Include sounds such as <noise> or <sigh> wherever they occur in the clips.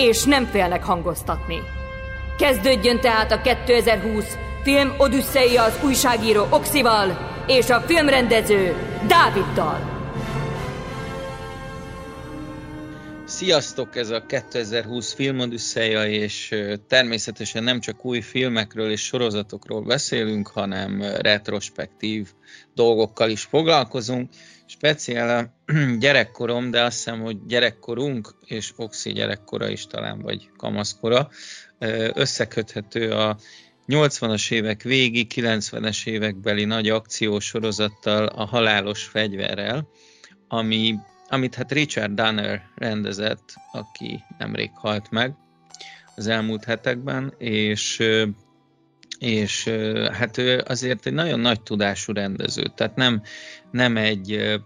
és nem félnek hangoztatni. Kezdődjön tehát a 2020 film Odüsszeia az újságíró Oxival és a filmrendező Dáviddal. Sziasztok, ez a 2020 filmodüsszeja, és természetesen nem csak új filmekről és sorozatokról beszélünk, hanem retrospektív dolgokkal is foglalkozunk. Speciál <clears throat> gyerekkorom, de azt hiszem, hogy gyerekkorunk, és Oxi gyerekkora is talán, vagy kamaszkora, összeköthető a 80-as évek végi, 90-es évekbeli nagy akciósorozattal, a Halálos fegyverrel, ami amit hát Richard Donner rendezett, aki nemrég halt meg az elmúlt hetekben, és és hát ő azért egy nagyon nagy tudású rendező, tehát nem, nem egy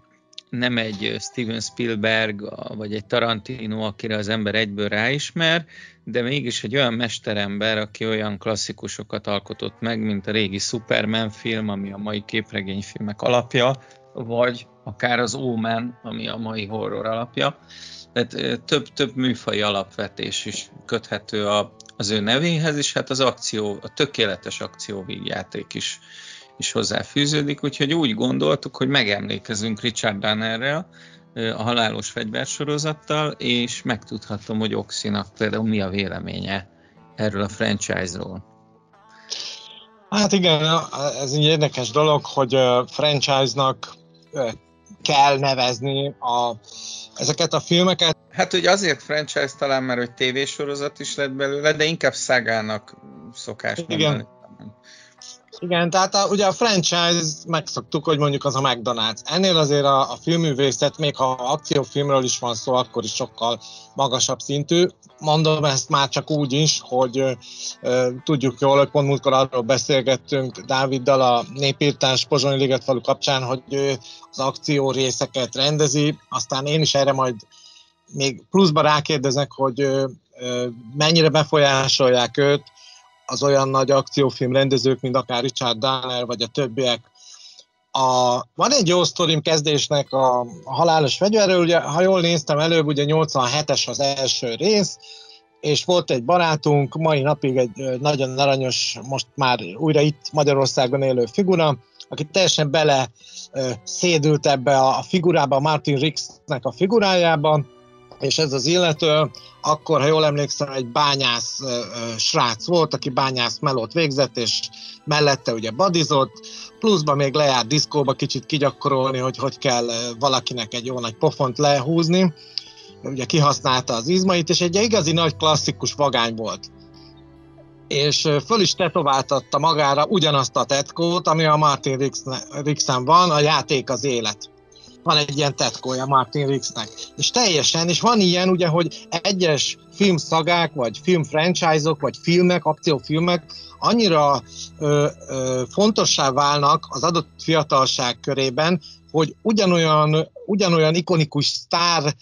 nem egy Steven Spielberg vagy egy Tarantino, akire az ember egyből ráismer, de mégis egy olyan mesterember, aki olyan klasszikusokat alkotott meg, mint a régi Superman film, ami a mai képregényfilmek alapja, vagy akár az Omen, ami a mai horror alapja. Tehát több, több műfai alapvetés is köthető a, az ő nevéhez, és hát az akció, a tökéletes akcióvígjáték is, is hozzáfűződik, úgyhogy úgy gondoltuk, hogy megemlékezünk Richard Donnerrel, a halálos fegyversorozattal, és megtudhatom, hogy Oxinak például mi a véleménye erről a franchise-ról. Hát igen, ez egy érdekes dolog, hogy franchise-nak kell nevezni a, ezeket a filmeket. Hát, hogy azért franchise talán, mert hogy tévésorozat is lett belőle, de inkább szágának szokás Igen. Mondani. Igen, tehát a, ugye a franchise megszoktuk, hogy mondjuk az a McDonald's. Ennél azért a, a filmművészet, még ha akciófilmről is van szó, akkor is sokkal magasabb szintű. Mondom ezt már csak úgy is, hogy ö, tudjuk jól, hogy pont múltkor arról beszélgettünk Dáviddal a népírtás Pozsonyi Liget falu kapcsán, hogy ő az akció részeket rendezi, aztán én is erre majd még pluszba rákérdezek, hogy ö, ö, mennyire befolyásolják őt az olyan nagy akciófilm rendezők, mint akár Richard Donner, vagy a többiek. A, van egy jó sztorim kezdésnek a, a halálos fegyverről, ugye, ha jól néztem előbb, ugye 87-es az első rész, és volt egy barátunk, mai napig egy nagyon aranyos, most már újra itt Magyarországon élő figura, aki teljesen bele szédült ebbe a figurába, Martin Rixnek a figurájába, és ez az illető akkor, ha jól emlékszem, egy bányász ö, ö, srác volt, aki bányász melót végzett, és mellette ugye badizott, pluszban még lejárt diszkóba kicsit kigyakorolni, hogy hogy kell valakinek egy jó nagy pofont lehúzni, ugye kihasználta az izmait, és egy igazi nagy klasszikus vagány volt. És föl is tetováltatta magára ugyanazt a tetkót, ami a Martin Rixen van, a játék az élet van egy ilyen tetkója Martin Rixnek. És teljesen, és van ilyen ugye, hogy egyes filmszagák, vagy filmfranchise-ok, vagy filmek, akciófilmek annyira ö, ö, fontossá válnak az adott fiatalság körében, hogy ugyanolyan, ugyanolyan ikonikus sztár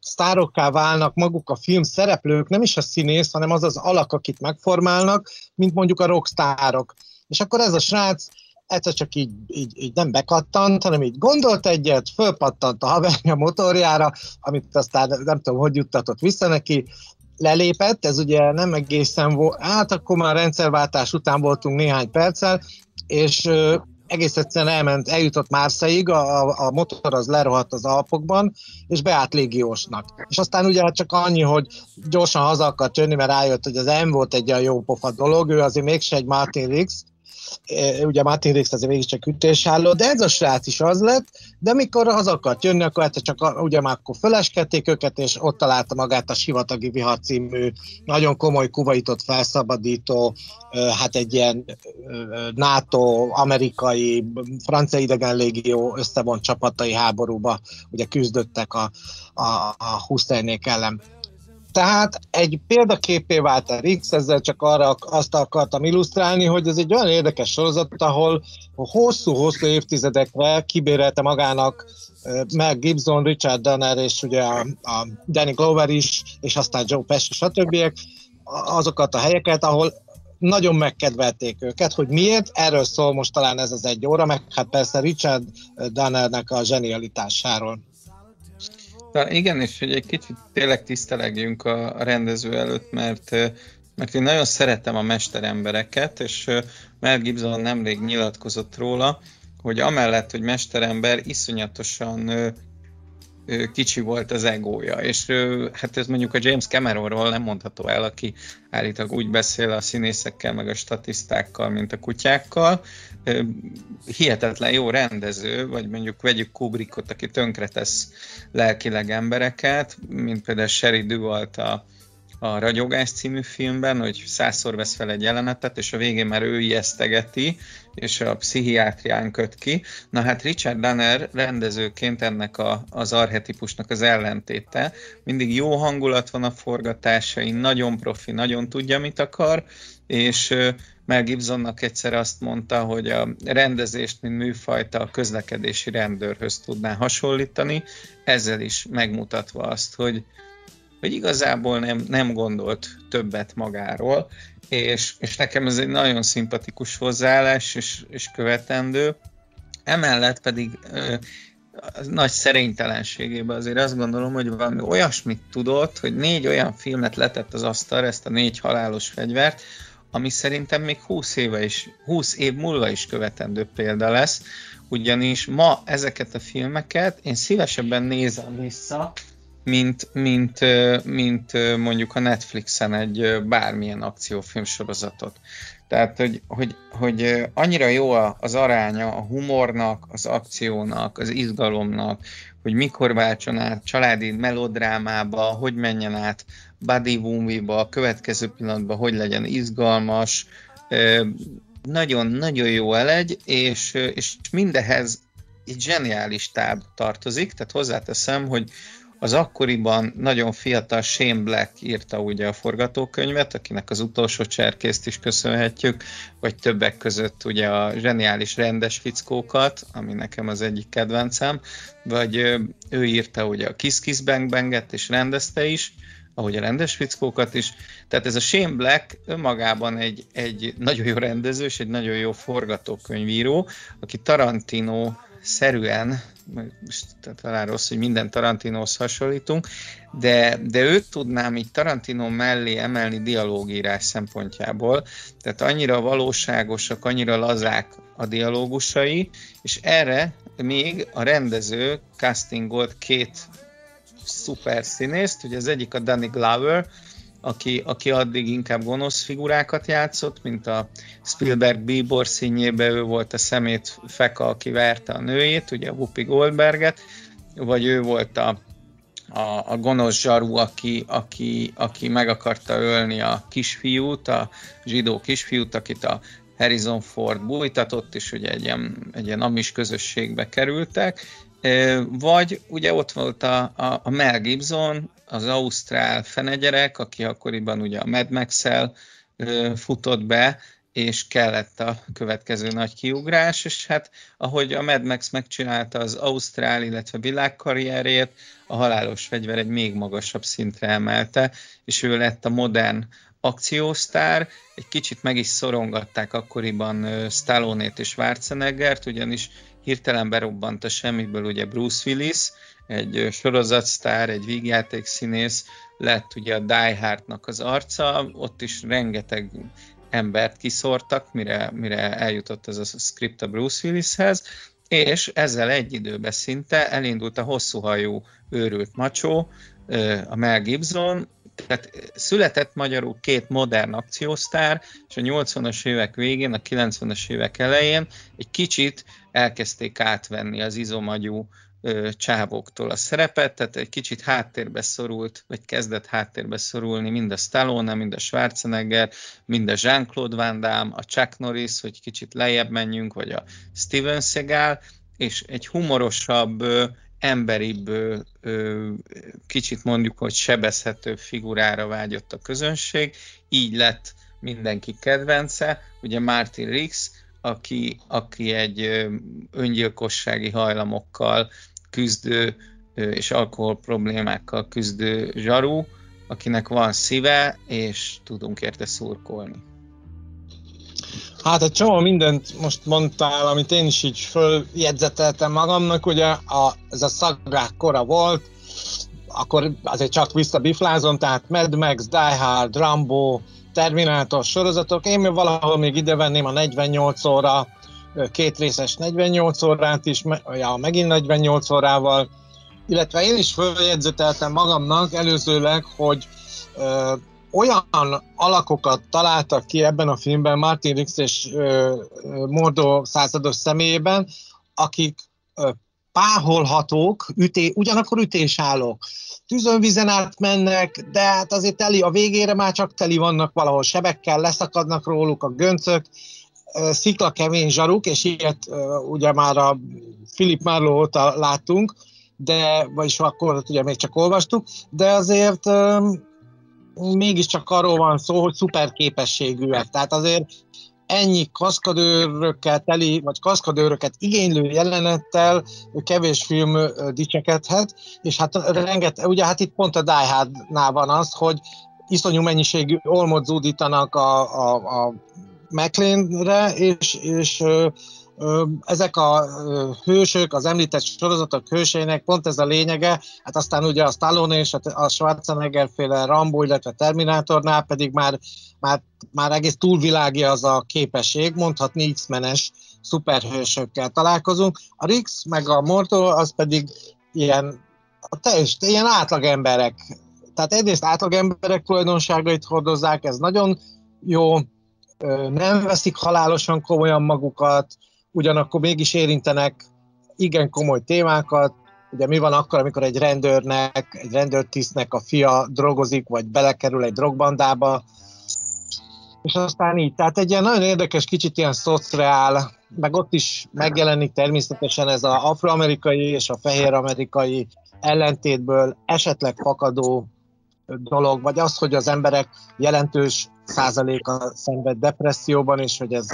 sztárokká válnak maguk a film szereplők, nem is a színész, hanem az az alak, akit megformálnak, mint mondjuk a rockstárok. És akkor ez a srác egyszer csak így, így, így nem bekattant, hanem így gondolt egyet, fölpattant a haverja motorjára, amit aztán nem tudom, hogy juttatott vissza neki, lelépett, ez ugye nem egészen volt, hát akkor már rendszerváltás után voltunk néhány perccel, és egész egyszerűen elment, eljutott Márszáig, a, a motor az lerohadt az Alpokban, és beállt légiósnak. És aztán ugye csak annyi, hogy gyorsan haza akart jönni, mert rájött, hogy az nem volt egy olyan jó pofa dolog, ő azért mégse egy Martin Riggs, ugye Martin Riggs azért mégiscsak ütésálló, de ez a srác is az lett, de amikor az akart jönni, akkor hát csak ugye már akkor feleskedték őket, és ott találta magát a Sivatagi Vihar című nagyon komoly kuvaitot felszabadító, hát egy ilyen NATO, amerikai, francia idegen légió összevont csapatai háborúba ugye küzdöttek a, a, a Huszeinék ellen. Tehát egy példaképé vált a Rix, ezzel csak arra azt akartam illusztrálni, hogy ez egy olyan érdekes sorozat, ahol hosszú-hosszú évtizedekre kibérelte magának Mel Gibson, Richard Donner és ugye a, a Danny Glover is, és aztán Joe Pesci, stb. azokat a helyeket, ahol nagyon megkedvelték őket, hogy miért, erről szól most talán ez az egy óra, meg hát persze Richard Donnernek a zsenialitásáról. Na, igen, és hogy egy kicsit tényleg tisztelegjünk a, a rendező előtt, mert mert én nagyon szeretem a mesterembereket, és Mel Gibson nemrég nyilatkozott róla, hogy amellett, hogy mesterember, iszonyatosan kicsi volt az egója, és hát ez mondjuk a James Cameronról nem mondható el, aki állítólag úgy beszél a színészekkel, meg a statisztákkal, mint a kutyákkal. Hihetetlen jó rendező, vagy mondjuk vegyük Kubrickot, aki tönkretesz lelkileg embereket, mint például Sherry Duvalt a a Ragyogás című filmben, hogy százszor vesz fel egy jelenetet, és a végén már ő ijesztegeti, és a pszichiátrián köt ki. Na hát Richard Danner rendezőként ennek a, az arhetipusnak az ellentéte. Mindig jó hangulat van a forgatásain, nagyon profi, nagyon tudja, mit akar, és Mel Gibsonnak egyszer azt mondta, hogy a rendezést, mint műfajta a közlekedési rendőrhöz tudná hasonlítani, ezzel is megmutatva azt, hogy, hogy igazából nem, nem gondolt többet magáról, és, és nekem ez egy nagyon szimpatikus hozzáállás és, és követendő. Emellett pedig ö, nagy szerénytelenségében azért azt gondolom, hogy valami olyasmit tudott, hogy négy olyan filmet letett az asztalra, ezt a négy halálos fegyvert, ami szerintem még 20 éve is, 20 év múlva is követendő példa lesz, ugyanis ma ezeket a filmeket én szívesebben nézem vissza, mint, mint, mint mondjuk a Netflixen egy bármilyen akciófilm sorozatot. Tehát, hogy, hogy, hogy annyira jó az aránya a humornak, az akciónak, az izgalomnak, hogy mikor váltson át családi melodrámába, hogy menjen át buddy movie-ba, a következő pillanatban hogy legyen izgalmas, nagyon-nagyon jó elegy, és, és mindehez egy zseniális táb tartozik, tehát hozzáteszem, hogy az akkoriban nagyon fiatal Shane Black írta ugye a forgatókönyvet, akinek az utolsó cserkészt is köszönhetjük, vagy többek között ugye a zseniális rendes fickókat, ami nekem az egyik kedvencem, vagy ő írta ugye a Kiss Kiss Bang Banget és rendezte is, ahogy a rendes fickókat is. Tehát ez a Shane Black önmagában egy, egy nagyon jó rendező és egy nagyon jó forgatókönyvíró, aki Tarantino szerűen, most talán rossz, hogy minden Tarantinohoz hasonlítunk, de, de őt tudnám így Tarantino mellé emelni dialógírás szempontjából, tehát annyira valóságosak, annyira lazák a dialógusai, és erre még a rendező castingolt két szuper színészt, ugye az egyik a Danny Glover, aki, aki addig inkább gonosz figurákat játszott, mint a Spielberg bíbor színjében ő volt a szemét Feka, aki verte a nőjét, ugye a Whoopi Goldberget, vagy ő volt a, a, a gonosz zsaru, aki, aki, aki meg akarta ölni a kisfiút, a zsidó kisfiút, akit a Harrison Ford bújtatott, és ugye egy ilyen, egy ilyen amis közösségbe kerültek, vagy ugye ott volt a, a, a Mel Gibson, az ausztrál fenegyerek, aki akkoriban ugye a Mad max futott be, és kellett a következő nagy kiugrás, és hát ahogy a Mad Max megcsinálta az Ausztrál, illetve világkarrierét, a halálos fegyver egy még magasabb szintre emelte, és ő lett a modern akciósztár, egy kicsit meg is szorongatták akkoriban Stallone-t és Schwarzeneggert, ugyanis hirtelen berobbant a semmiből ugye Bruce Willis, egy sorozatsztár, egy vígjáték színész, lett ugye a Die Hardnak az arca, ott is rengeteg embert kiszórtak, mire, mire eljutott ez a script a Bruce Willishez, és ezzel egy időben szinte elindult a hosszúhajú őrült macsó, a Mel Gibson, tehát született magyarul két modern akciósztár, és a 80-as évek végén, a 90-es évek elején egy kicsit elkezdték átvenni az izomagyú csávóktól a szerepet, tehát egy kicsit háttérbe szorult, vagy kezdett háttérbe szorulni mind a Stallone, mind a Schwarzenegger, mind a Jean-Claude Van Damme, a Chuck Norris, hogy kicsit lejjebb menjünk, vagy a Steven Seagal, és egy humorosabb, emberibb, kicsit mondjuk, hogy sebezhető figurára vágyott a közönség, így lett mindenki kedvence. Ugye Martin Riggs, aki, aki egy öngyilkossági hajlamokkal küzdő és alkohol problémákkal küzdő zsarú, akinek van szíve, és tudunk érte szurkolni. Hát egy csomó mindent most mondtál, amit én is így följegyzeteltem magamnak, ugye a, ez a szagrák kora volt, akkor azért csak visszabiflázom, tehát Mad Max, Die Hard, Rambo, Terminátor sorozatok. Én még valahol még ide venném a 48 óra, két részes 48 órát is, ja, megint 48 órával, illetve én is följegyzeteltem magamnak előzőleg, hogy olyan alakokat találtak ki ebben a filmben Martin Rix és ö, Mordó százados személyében, akik ö, páholhatók, üté, ugyanakkor ütésállók. Tűzönvizen át mennek, de hát azért teli, a végére már csak teli vannak valahol sebekkel, leszakadnak róluk a göncök, szikla kemény zsaruk, és ilyet ugye már a Philip Marlowe óta láttunk, de, vagyis akkor ugye még csak olvastuk, de azért mégiscsak arról van szó, hogy szuper képességűek. Tehát azért ennyi kaszkadőrökkel teli, vagy kaszkadőröket igénylő jelenettel kevés film dicsekedhet, és hát renget, ugye hát itt pont a Die Hard-nál van az, hogy iszonyú mennyiségű olmot zúdítanak a, a, a McLean-re, és, és ezek a hősök, az említett sorozatok hőseinek pont ez a lényege, hát aztán ugye a Stallone és a Schwarzenegger féle Rambo, illetve Terminátornál pedig már, már, már egész túlvilági az a képesség, mondhatni X-menes szuperhősökkel találkozunk. A Rix meg a Morto az pedig ilyen, a teljes, ilyen átlag emberek. Tehát egyrészt átlag emberek tulajdonságait hordozzák, ez nagyon jó, nem veszik halálosan komolyan magukat, ugyanakkor mégis érintenek igen komoly témákat. Ugye mi van akkor, amikor egy rendőrnek, egy rendőrtisztnek a fia drogozik, vagy belekerül egy drogbandába, és aztán így. Tehát egy ilyen nagyon érdekes, kicsit ilyen szociál, meg ott is megjelenik természetesen ez az afroamerikai és a fehér-amerikai ellentétből esetleg fakadó dolog, vagy az, hogy az emberek jelentős százaléka szenved depresszióban, és hogy ez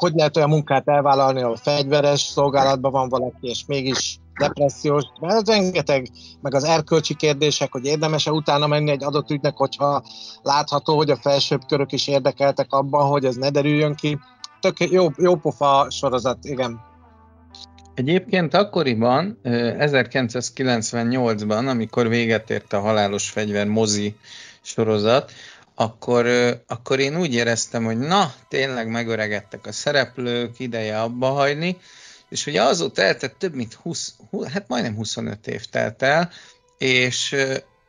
hogy lehet olyan munkát elvállalni, ahol fegyveres szolgálatban van valaki, és mégis depressziós, mert ez rengeteg, meg az erkölcsi kérdések, hogy érdemes-e utána menni egy adott ügynek, hogyha látható, hogy a felsőbb körök is érdekeltek abban, hogy ez ne derüljön ki. Tök jó, jó pofa sorozat, igen. Egyébként akkoriban, 1998-ban, amikor véget ért a Halálos Fegyver mozi sorozat, akkor, akkor én úgy éreztem, hogy na, tényleg megöregedtek a szereplők, ideje abba hagyni, és ugye azóta eltett több mint 20, hát majdnem 25 év telt el, és,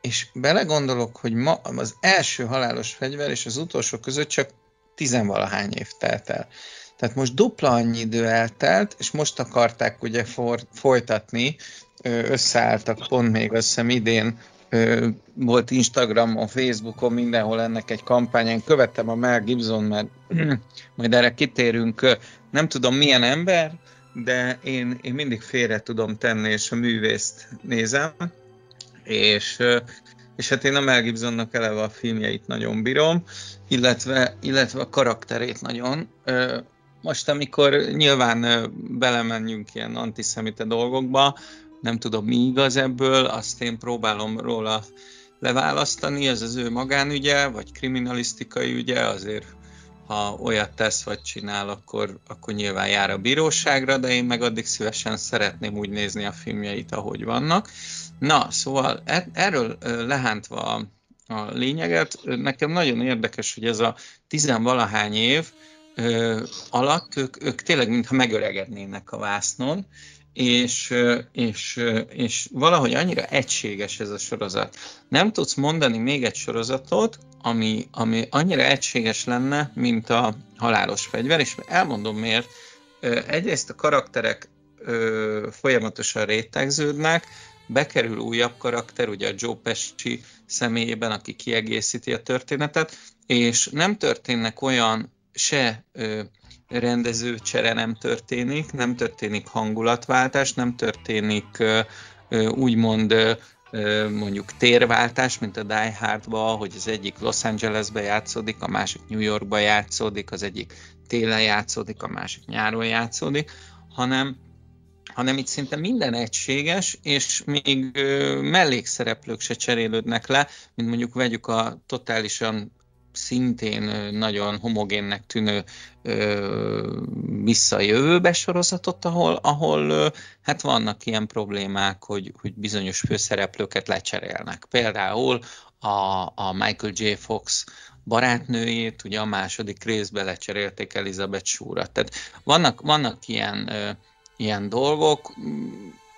és belegondolok, hogy ma az első halálos fegyver és az utolsó között csak tizenvalahány év telt el. Tehát most dupla annyi idő eltelt, és most akarták ugye for, folytatni, összeálltak pont még azt hiszem idén volt Instagramon, Facebookon, mindenhol ennek egy kampány. Én követtem a Mel Gibson, mert <clears throat> majd erre kitérünk. Nem tudom milyen ember, de én, én mindig félre tudom tenni, és a művészt nézem. És, és hát én a Mel Gibsonnak eleve a filmjeit nagyon bírom, illetve, illetve a karakterét nagyon. Most, amikor nyilván belemenjünk ilyen antiszemite dolgokba, nem tudom mi igaz ebből, azt én próbálom róla leválasztani, ez az ő magánügye, vagy kriminalisztikai ügye, azért ha olyat tesz vagy csinál, akkor, akkor nyilván jár a bíróságra, de én meg addig szívesen szeretném úgy nézni a filmjeit, ahogy vannak. Na, szóval er, erről lehántva a, a lényeget, nekem nagyon érdekes, hogy ez a tizenvalahány év ö, alatt ők, ők tényleg mintha megöregednének a vásznon, és, és, és valahogy annyira egységes ez a sorozat. Nem tudsz mondani még egy sorozatot, ami, ami annyira egységes lenne, mint a halálos fegyver, és elmondom miért. Egyrészt a karakterek folyamatosan rétegződnek, bekerül újabb karakter, ugye a Joe Pesci személyében, aki kiegészíti a történetet, és nem történnek olyan se rendezőcsere nem történik, nem történik hangulatváltás, nem történik úgymond mondjuk térváltás, mint a Die Hardba, hogy az egyik Los Angelesbe játszódik, a másik New Yorkba játszódik, az egyik télen játszódik, a másik nyáron játszódik, hanem hanem itt szinte minden egységes, és még mellékszereplők se cserélődnek le, mint mondjuk vegyük a totálisan szintén nagyon homogénnek tűnő visszajövőbe sorozatot, ahol, ahol hát vannak ilyen problémák, hogy, hogy bizonyos főszereplőket lecserélnek. Például a, a Michael J. Fox barátnőjét, ugye a második részbe lecserélték Elizabeth Shura. Tehát vannak, vannak ilyen, ilyen dolgok,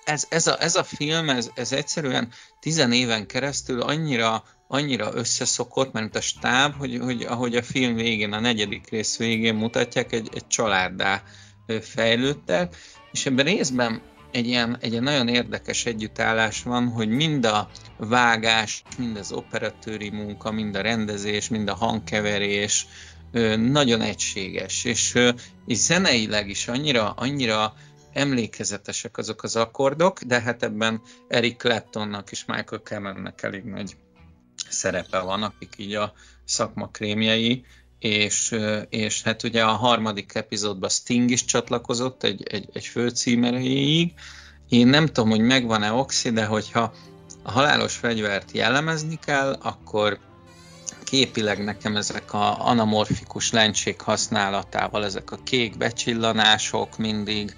ez, ez, a, ez a film, ez, ez egyszerűen tizen éven keresztül annyira annyira összeszokott, mert a stáb, hogy, hogy ahogy a film végén, a negyedik rész végén mutatják, egy, egy családdá fejlődtek, és ebben részben egy ilyen, egy ilyen nagyon érdekes együttállás van, hogy mind a vágás, mind az operatőri munka, mind a rendezés, mind a hangkeverés nagyon egységes, és, és zeneileg is annyira, annyira emlékezetesek azok az akkordok, de hát ebben Eric Claptonnak és Michael Cameronnek elég nagy szerepe van, akik így a szakma krémjei, és, és hát ugye a harmadik epizódban Sting is csatlakozott egy, egy, egy főcímeréig. Én nem tudom, hogy megvan-e Oxy, de hogyha a halálos fegyvert jellemezni kell, akkor képileg nekem ezek a anamorfikus lencsék használatával, ezek a kék becsillanások mindig,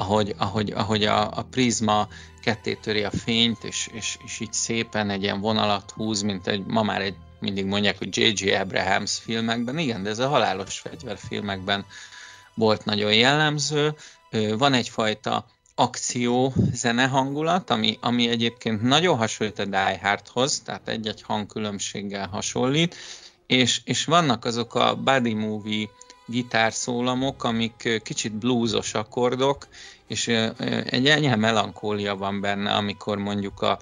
ahogy, ahogy, ahogy a, a prizma kettétöri a fényt, és, és, és így szépen egy ilyen vonalat húz, mint egy, ma már egy, mindig mondják, hogy J.J. Abrahams filmekben, igen, de ez a halálos fegyver filmekben volt nagyon jellemző. Van egyfajta akció zene hangulat, ami, ami egyébként nagyon hasonlít a Die Hardhoz, tehát egy-egy hangkülönbséggel hasonlít, és, és vannak azok a body movie gitárszólamok, amik kicsit bluesos akkordok, és egy enyhe melankólia van benne, amikor mondjuk a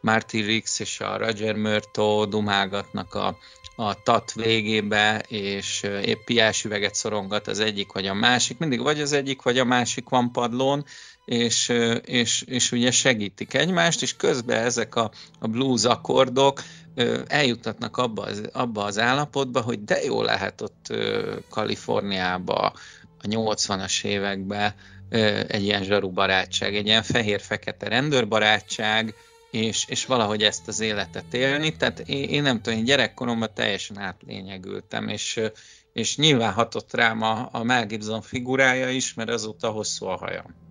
Marty Riggs és a Roger Murto dumálgatnak a, a tat végébe, és épp piás üveget szorongat az egyik vagy a másik, mindig vagy az egyik vagy a másik van padlón, és, és, és ugye segítik egymást, és közben ezek a, a blues akkordok eljutatnak abba az, abba az állapotba, hogy de jó lehet ott Kaliforniába a 80-as években egy ilyen zsaru barátság, egy ilyen fehér-fekete rendőrbarátság, és, és valahogy ezt az életet élni. Tehát én, én nem tudom, én gyerekkoromban teljesen átlényegültem, és, és nyilván hatott rám a, a Mel Gibson figurája is, mert azóta hosszú a hajam.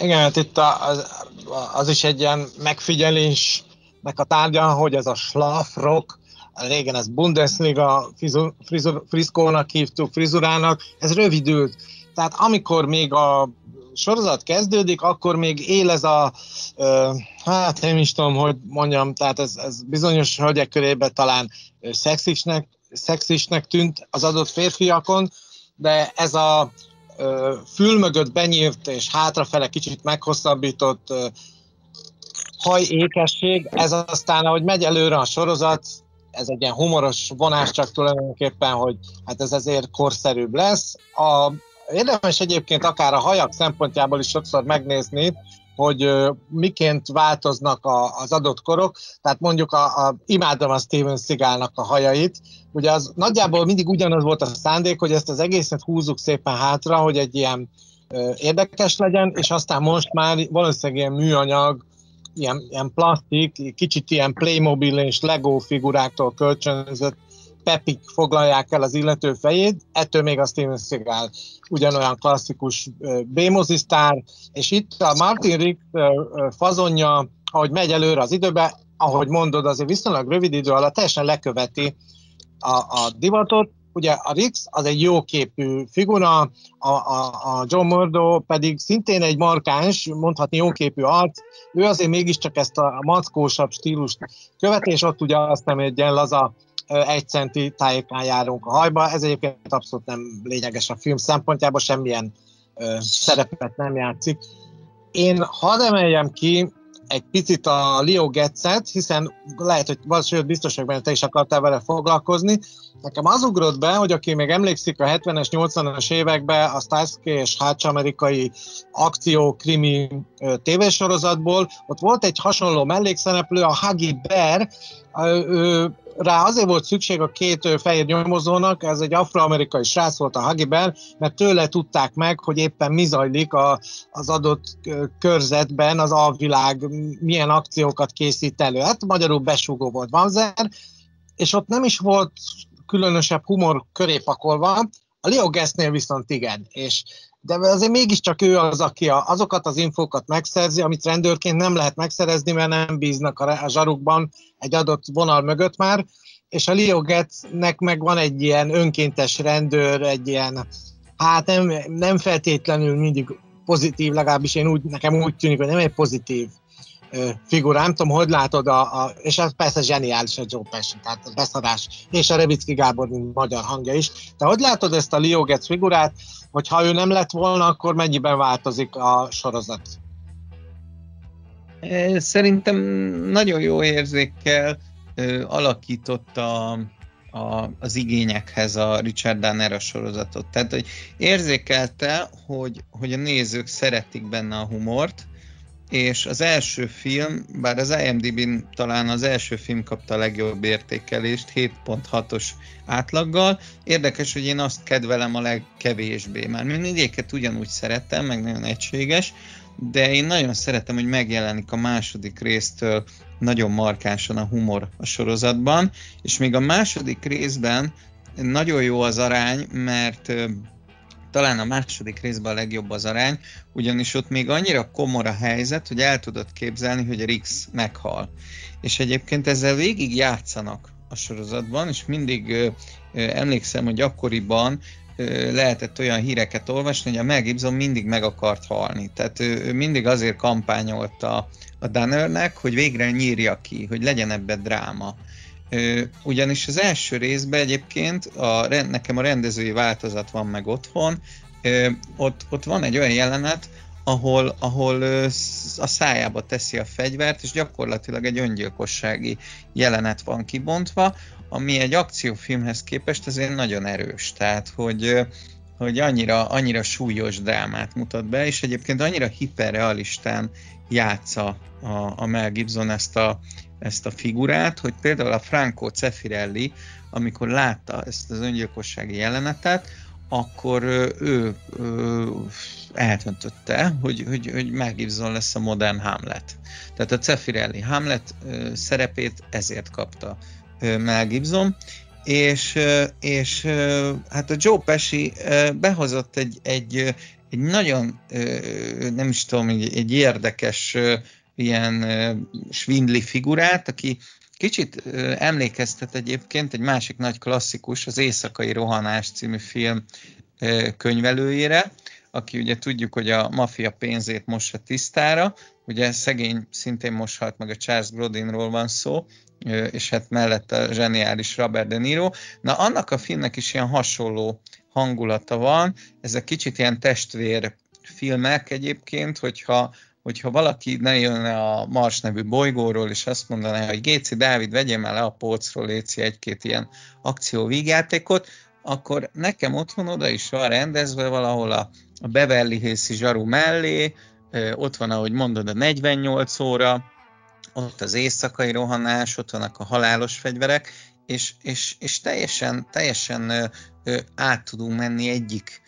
Igen, hát itt az, az is egy ilyen megfigyelés nek a tárgya, hogy ez a schlaf rock, régen ez Bundesliga frizur, frizur, friszkónak hívtuk, frizurának, ez rövidült. Tehát amikor még a sorozat kezdődik, akkor még él ez a, ö, hát nem is tudom, hogy mondjam, tehát ez, ez bizonyos hölgyek körében talán szexisnek, szexisnek tűnt az adott férfiakon, de ez a fül mögött benyírt és hátrafele kicsit meghosszabbított hajékesség, ez aztán, ahogy megy előre a sorozat, ez egy ilyen humoros vonás csak tulajdonképpen, hogy hát ez azért korszerűbb lesz. A, érdemes egyébként akár a hajak szempontjából is sokszor megnézni, hogy miként változnak a, az adott korok. Tehát mondjuk a, a, imádom a Steven Seagalnak a hajait. Ugye az nagyjából mindig ugyanaz volt a szándék, hogy ezt az egészet húzzuk szépen hátra, hogy egy ilyen érdekes legyen, és aztán most már valószínűleg ilyen műanyag, ilyen, ilyen plastik, kicsit ilyen Playmobil és Lego figuráktól kölcsönzött pepik foglalják el az illető fejét, ettől még a Steven Seagal ugyanolyan klasszikus b és itt a Martin Rick fazonja, ahogy megy előre az időbe, ahogy mondod, azért viszonylag rövid idő alatt teljesen leköveti a, a divatot, ugye a Rix az egy jóképű figura, a, a, a John Murdo pedig szintén egy markáns, mondhatni jóképű arc, ő azért mégiscsak ezt a mackósabb stílust követi, és ott ugye azt nem egy ilyen laza egy centi tájékán járunk a hajba, ez egyébként abszolút nem lényeges a film szempontjából, semmilyen szerepet nem játszik. Én hadd emeljem ki egy picit a Leo Getz-et, hiszen lehet, hogy sőt, biztos vagyok benne, te is akartál vele foglalkozni. Nekem az ugrott be, hogy aki még emlékszik a 70-es, 80-as években a Starsky és Hatch amerikai akció krimi tévésorozatból, ott volt egy hasonló mellékszereplő, a Huggy Bear, rá azért volt szükség a két fehér nyomozónak, ez egy afroamerikai srác volt a Hagiben, mert tőle tudták meg, hogy éppen mi zajlik a, az adott körzetben, az alvilág milyen akciókat készít elő. Hát magyarul besugó volt Vanzer, és ott nem is volt különösebb humor köré pakolva, a Leo Guestnél viszont igen, és de azért mégiscsak ő az, aki a, azokat az infókat megszerzi, amit rendőrként nem lehet megszerezni, mert nem bíznak a, a zsarukban egy adott vonal mögött már, és a Leo Getznek meg van egy ilyen önkéntes rendőr, egy ilyen, hát nem, nem feltétlenül mindig pozitív, legalábbis én úgy, nekem úgy tűnik, hogy nem egy pozitív figura, nem tudom, hogy látod, a, a, és ez persze zseniális a Joe Pesci, tehát a beszarás, és a Revicki Gábor, mint magyar hangja is. De hogy látod ezt a Leo Getz figurát, hogy ha ő nem lett volna, akkor mennyiben változik a sorozat? Szerintem nagyon jó érzékkel alakította a, az igényekhez a Richard Danner a sorozatot. Tehát, hogy érzékelte, hogy, hogy a nézők szeretik benne a humort, és az első film, bár az IMDb-n talán az első film kapta a legjobb értékelést, 7.6-os átlaggal. Érdekes, hogy én azt kedvelem a legkevésbé. Már mindegyiket ugyanúgy szeretem, meg nagyon egységes, de én nagyon szeretem, hogy megjelenik a második résztől nagyon markánsan a humor a sorozatban, és még a második részben nagyon jó az arány, mert talán a második részben a legjobb az arány, ugyanis ott még annyira komor a helyzet, hogy el tudod képzelni, hogy Rix meghal. És egyébként ezzel végig játszanak a sorozatban, és mindig ö, ö, emlékszem, hogy akkoriban ö, lehetett olyan híreket olvasni, hogy a Mel Gibson mindig meg akart halni. Tehát ő, ő mindig azért kampányolta a Dannernek, hogy végre nyírja ki, hogy legyen ebbe dráma. Ugyanis az első részben egyébként a, nekem a rendezői változat van meg otthon, ott, ott van egy olyan jelenet, ahol, ahol a szájába teszi a fegyvert, és gyakorlatilag egy öngyilkossági jelenet van kibontva, ami egy akciófilmhez képest azért nagyon erős. Tehát, hogy, hogy annyira, annyira súlyos drámát mutat be, és egyébként annyira hiperrealistán játsza a, a Mel Gibson ezt a, ezt a figurát, hogy például a Franco Cefirelli, amikor látta ezt az öngyilkossági jelenetet, akkor ő, ő, ő eltöntötte, hogy, hogy, hogy Mel Gibson lesz a modern Hamlet. Tehát a Cefirelli Hamlet szerepét ezért kapta Mel Gibson, és, és hát a Joe Pesci behozott egy, egy, egy nagyon, nem is tudom, egy, egy érdekes ilyen svindli figurát, aki kicsit emlékeztet egyébként egy másik nagy klasszikus, az Éjszakai Rohanás című film könyvelőjére, aki ugye tudjuk, hogy a maffia pénzét mossa tisztára, ugye szegény szintén moshalt meg a Charles Grodinról van szó, és hát mellett a zseniális Robert De Niro. Na annak a filmnek is ilyen hasonló hangulata van, ez a kicsit ilyen testvér filmek egyébként, hogyha hogyha valaki ne jönne a Mars nevű bolygóról, és azt mondaná, hogy Géci Dávid, vegyél már le a polcról, Léci egy-két ilyen akció vígjátékot, akkor nekem otthon oda is van rendezve valahol a, Beverly Hills zsaru mellé, ott van, ahogy mondod, a 48 óra, ott az éjszakai rohanás, ott vannak a halálos fegyverek, és, és, és teljesen, teljesen át tudunk menni egyik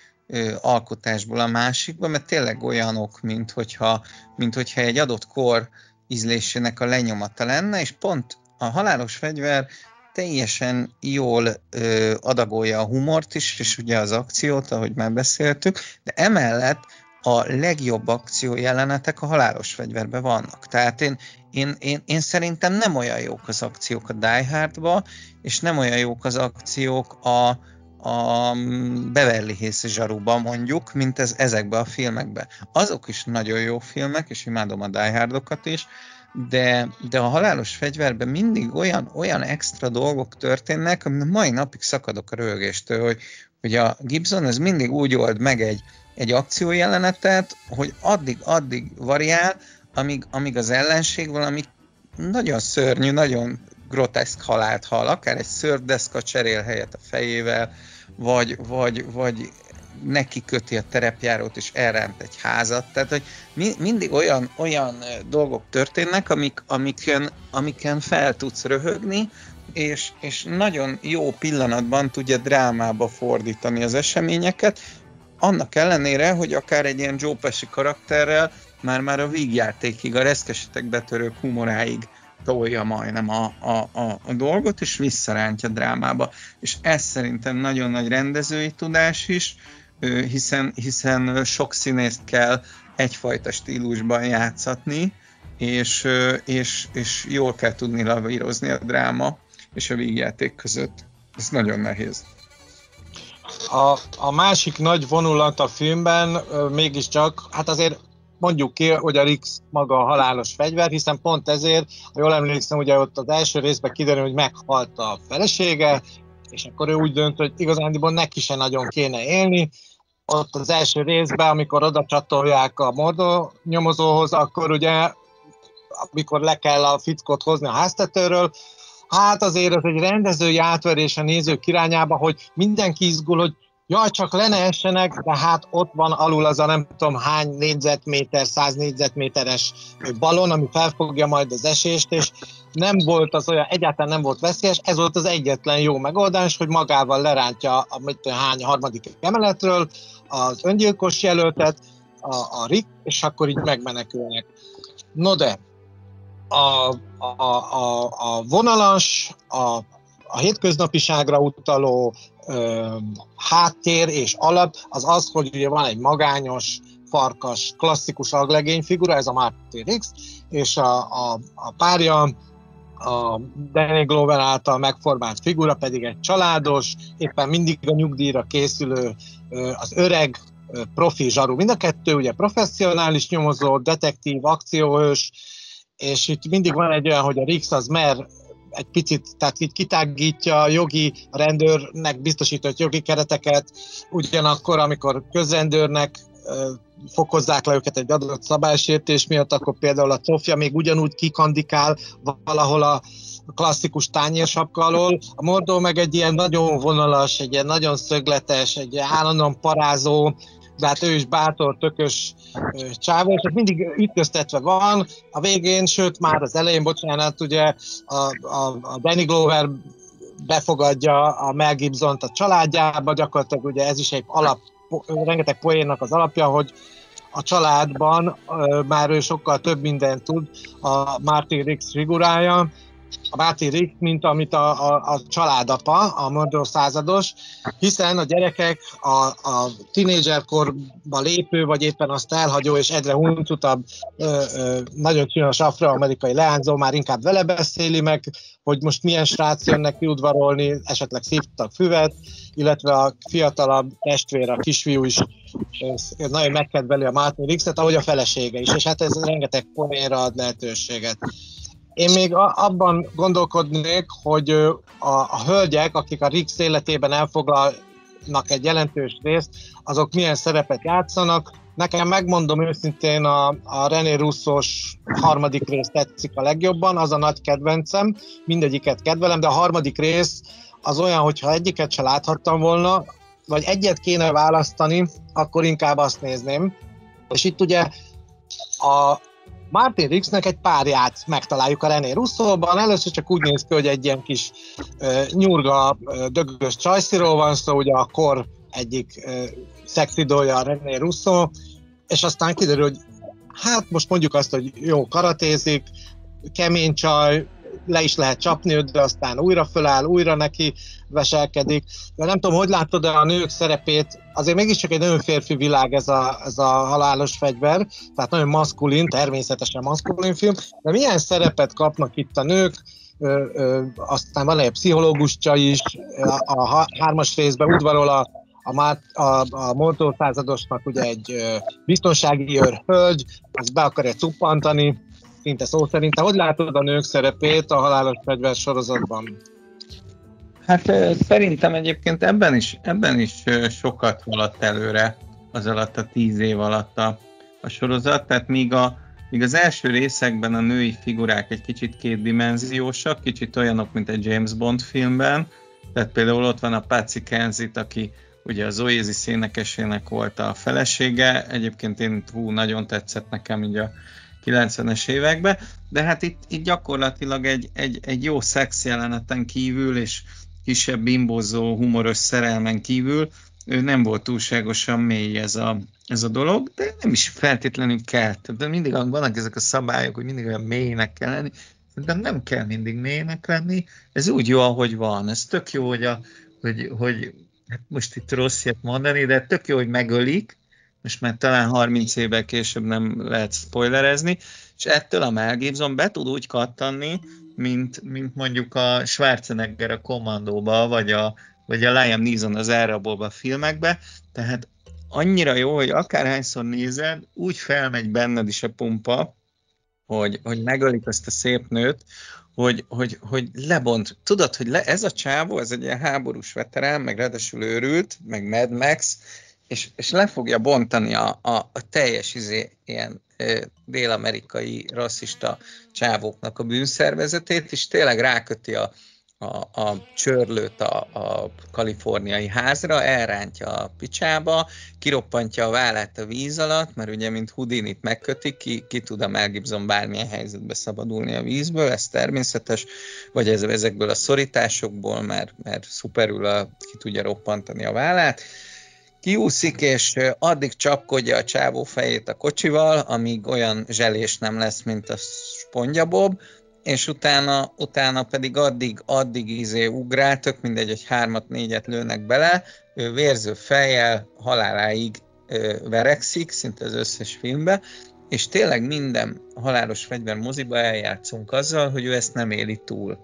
alkotásból a másikba, mert tényleg olyanok, mint hogyha, mint hogyha egy adott kor ízlésének a lenyomata lenne, és pont a halálos fegyver teljesen jól ö, adagolja a humort is, és ugye az akciót, ahogy már beszéltük, de emellett a legjobb akció jelenetek a halálos fegyverben vannak. Tehát én, én, én, én szerintem nem olyan jók az akciók a Die Hardba, és nem olyan jók az akciók a, a Beverly Hills zsaruban mondjuk, mint ez, ezekben a filmekben. Azok is nagyon jó filmek, és imádom a Die Hardokat is, de, de a halálos fegyverben mindig olyan, olyan extra dolgok történnek, amit mai napig szakadok a rögéstől, hogy, hogy a Gibson ez mindig úgy old meg egy, egy akciójelenetet, hogy addig-addig variál, amíg, amíg az ellenség valami nagyon szörnyű, nagyon groteszk halált hal, akár egy szördeszka cserél helyet a fejével, vagy, vagy, vagy neki köti a terepjárót és elránt egy házat. Tehát, hogy mi, mindig olyan, olyan dolgok történnek, amik, amiken, amiken fel tudsz röhögni, és, és nagyon jó pillanatban tudja drámába fordítani az eseményeket, annak ellenére, hogy akár egy ilyen Joe Pesci karakterrel már-már a vígjátékig, a reszkesetek betörők humoráig tolja majdnem a, a, a, a dolgot, és visszarántja drámába. És ez szerintem nagyon nagy rendezői tudás is, hiszen, hiszen sok színészt kell egyfajta stílusban játszatni, és, és, és jól kell tudni lavírozni a dráma és a vígjáték között. Ez nagyon nehéz. A, a másik nagy vonulat a filmben mégiscsak, hát azért mondjuk ki, hogy a Rix maga a halálos fegyver, hiszen pont ezért, ha jól emlékszem, ugye ott az első részben kiderül, hogy meghalt a felesége, és akkor ő úgy dönt, hogy igazándiból neki se nagyon kéne élni. Ott az első részben, amikor oda csatolják a mordó nyomozóhoz, akkor ugye, amikor le kell a fickot hozni a háztetőről, hát azért az egy rendezői átverés a nézők irányába, hogy mindenki izgul, hogy jaj, csak le ne essenek, de hát ott van alul az a nem tudom hány négyzetméter, száz négyzetméteres balon, ami felfogja majd az esést, és nem volt az olyan, egyáltalán nem volt veszélyes, ez volt az egyetlen jó megoldás, hogy magával lerántja a mit, hány harmadik emeletről az öngyilkos jelöltet, a, a Rick, és akkor így megmenekülnek. No de, a, a, a, a vonalas, a, a hétköznapiságra utaló ö, háttér és alap az az, hogy ugye van egy magányos, farkas, klasszikus aglegény figura, ez a Martin X, és a, a, a párja, a Danny Glover által megformált figura pedig egy családos, éppen mindig a nyugdíjra készülő, az öreg, profi zsaru. Mind a kettő ugye professzionális nyomozó, detektív, akcióhős, és itt mindig van egy olyan, hogy a Rix az mer egy picit, tehát így kitágítja a jogi a rendőrnek biztosított jogi kereteket, ugyanakkor, amikor közrendőrnek fokozzák le őket egy adott szabálysértés miatt, akkor például a Sofia még ugyanúgy kikandikál valahol a klasszikus tányérsapka alól. A Mordó meg egy ilyen nagyon vonalas, egy ilyen nagyon szögletes, egy állandóan parázó, de hát ő is bátor, tökös csávó, és mindig ütköztetve van. A végén, sőt már az elején, bocsánat, ugye a, a, a Danny Glover befogadja a Mel gibson a családjába, gyakorlatilag ugye ez is egy alap, rengeteg poénnak az alapja, hogy a családban már ő sokkal több mindent tud, a Martin Rix figurája, a Máté Rick, mint amit a, a, a családapa, a Mordor százados, hiszen a gyerekek a, a tinédzserkorba lépő, vagy éppen azt elhagyó és egyre huncutabb, ö, ö, nagyon csinos afroamerikai leányzó már inkább vele beszéli meg, hogy most milyen srác jön neki udvarolni, esetleg szívtak füvet, illetve a fiatalabb testvér, a kisfiú is nagyon megkedveli a Martin Rix-et, ahogy a felesége is, és hát ez rengeteg poénra ad lehetőséget. Én még abban gondolkodnék, hogy a, a hölgyek, akik a Rix életében elfoglalnak egy jelentős részt, azok milyen szerepet játszanak. Nekem megmondom őszintén, a, a René Russzós harmadik rész tetszik a legjobban, az a nagy kedvencem, mindegyiket kedvelem, de a harmadik rész az olyan, hogyha egyiket se láthattam volna, vagy egyet kéne választani, akkor inkább azt nézném. És itt ugye a, Martin Rixnek egy párját megtaláljuk a René Russzóban. Először csak úgy néz ki, hogy egy ilyen kis uh, nyurga, uh, dögös csajsziról van szó, ugye a kor egyik uh, szexidója a René Russo, és aztán kiderül, hogy hát most mondjuk azt, hogy jó karatézik, kemény csaj, le is lehet csapni őt, de aztán újra föláll, újra neki veselkedik. De nem tudom, hogy látod a nők szerepét, azért mégiscsak egy nagyon férfi világ ez a, ez a halálos fegyver, tehát nagyon maszkulin, természetesen maszkulin film, de milyen szerepet kapnak itt a nők, ö, ö, aztán van egy pszichológuscsa is, a, a hármas részben udvarol a a, Mát, a, a Moltó ugye egy biztonsági őr hölgy, az be akarja cuppantani, szinte szó szerint. Te hogy látod a nők szerepét a halálos fegyver sorozatban? Hát szerintem egyébként ebben is, ebben is sokat haladt előre az alatt a tíz év alatt a, a sorozat, tehát míg a, míg az első részekben a női figurák egy kicsit kétdimenziósak, kicsit olyanok, mint egy James Bond filmben, tehát például ott van a Patsy Kensit, aki ugye az Oasis énekesének volt a felesége, egyébként én hú, nagyon tetszett nekem így a 90-es években, de hát itt, itt gyakorlatilag egy, egy, egy jó szex jeleneten kívül, és kisebb bimbozó, humoros szerelmen kívül, ő nem volt túlságosan mély ez a, ez a dolog, de nem is feltétlenül kell. De mindig vannak ezek a szabályok, hogy mindig olyan mélynek kell lenni, de nem kell mindig mélynek lenni, ez úgy jó, ahogy van. Ez tök jó, hogy, a, hogy, hogy hát most itt rossz mondani, de tök jó, hogy megölik, most már talán 30 évvel később nem lehet spoilerezni, és ettől a Mel Gibson be tud úgy kattanni, mint, mint mondjuk a Schwarzenegger a Kommandóba, vagy a, vagy a Liam Neeson az elrabolva filmekbe, tehát annyira jó, hogy akárhányszor nézed, úgy felmegy benned is a pumpa, hogy, hogy megölik ezt a szép nőt, hogy, hogy, hogy lebont. Tudod, hogy le, ez a csávó, ez egy ilyen háborús veterán, meg ráadásul őrült, meg Mad Max, és, és le fogja bontani a, a, a teljes izé, ilyen e, dél-amerikai rasszista csávóknak a bűnszervezetét, és tényleg ráköti a, a, a csörlőt a, a kaliforniai házra, elrántja a picsába, kiroppantja a vállát a víz alatt, mert ugye, mint Houdinit megkötik, ki, ki tud a Mel Gibson bármilyen helyzetbe szabadulni a vízből, ez természetes, vagy ez, ezekből a szorításokból, mert, mert szuperül a, ki tudja roppantani a vállát, kiúszik, és addig csapkodja a csávó fejét a kocsival, amíg olyan zselés nem lesz, mint a spongyabob, és utána, utána pedig addig, addig izé ugrál, mindegy, hogy hármat, négyet lőnek bele, ő vérző fejjel haláláig ö, verekszik, szinte az összes filmbe, és tényleg minden halálos fegyver moziba eljátszunk azzal, hogy ő ezt nem éli túl.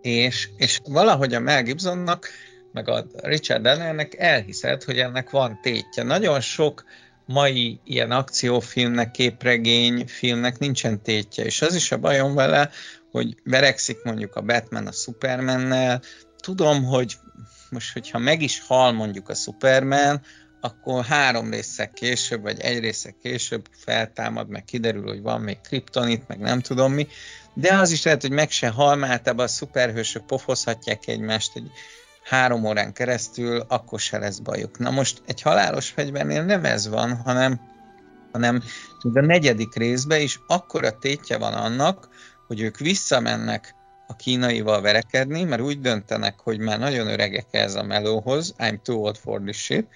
És, és valahogy a Mel Gibsonnak, meg a Richard Donnernek elhiszed, hogy ennek van tétje. Nagyon sok mai ilyen akciófilmnek, képregény filmnek nincsen tétje, és az is a bajom vele, hogy verekszik mondjuk a Batman a Supermannel, tudom, hogy most, hogyha meg is hal mondjuk a Superman, akkor három részek később, vagy egy részek később feltámad, meg kiderül, hogy van még kriptonit, meg nem tudom mi, de az is lehet, hogy meg se hal, mert általában a szuperhősök pofozhatják egymást egy három órán keresztül, akkor se lesz bajuk. Na most egy halálos fegyvernél nem ez van, hanem, hanem a negyedik részben is akkora tétje van annak, hogy ők visszamennek a kínaival verekedni, mert úgy döntenek, hogy már nagyon öregek ez a melóhoz, I'm too old for this shit,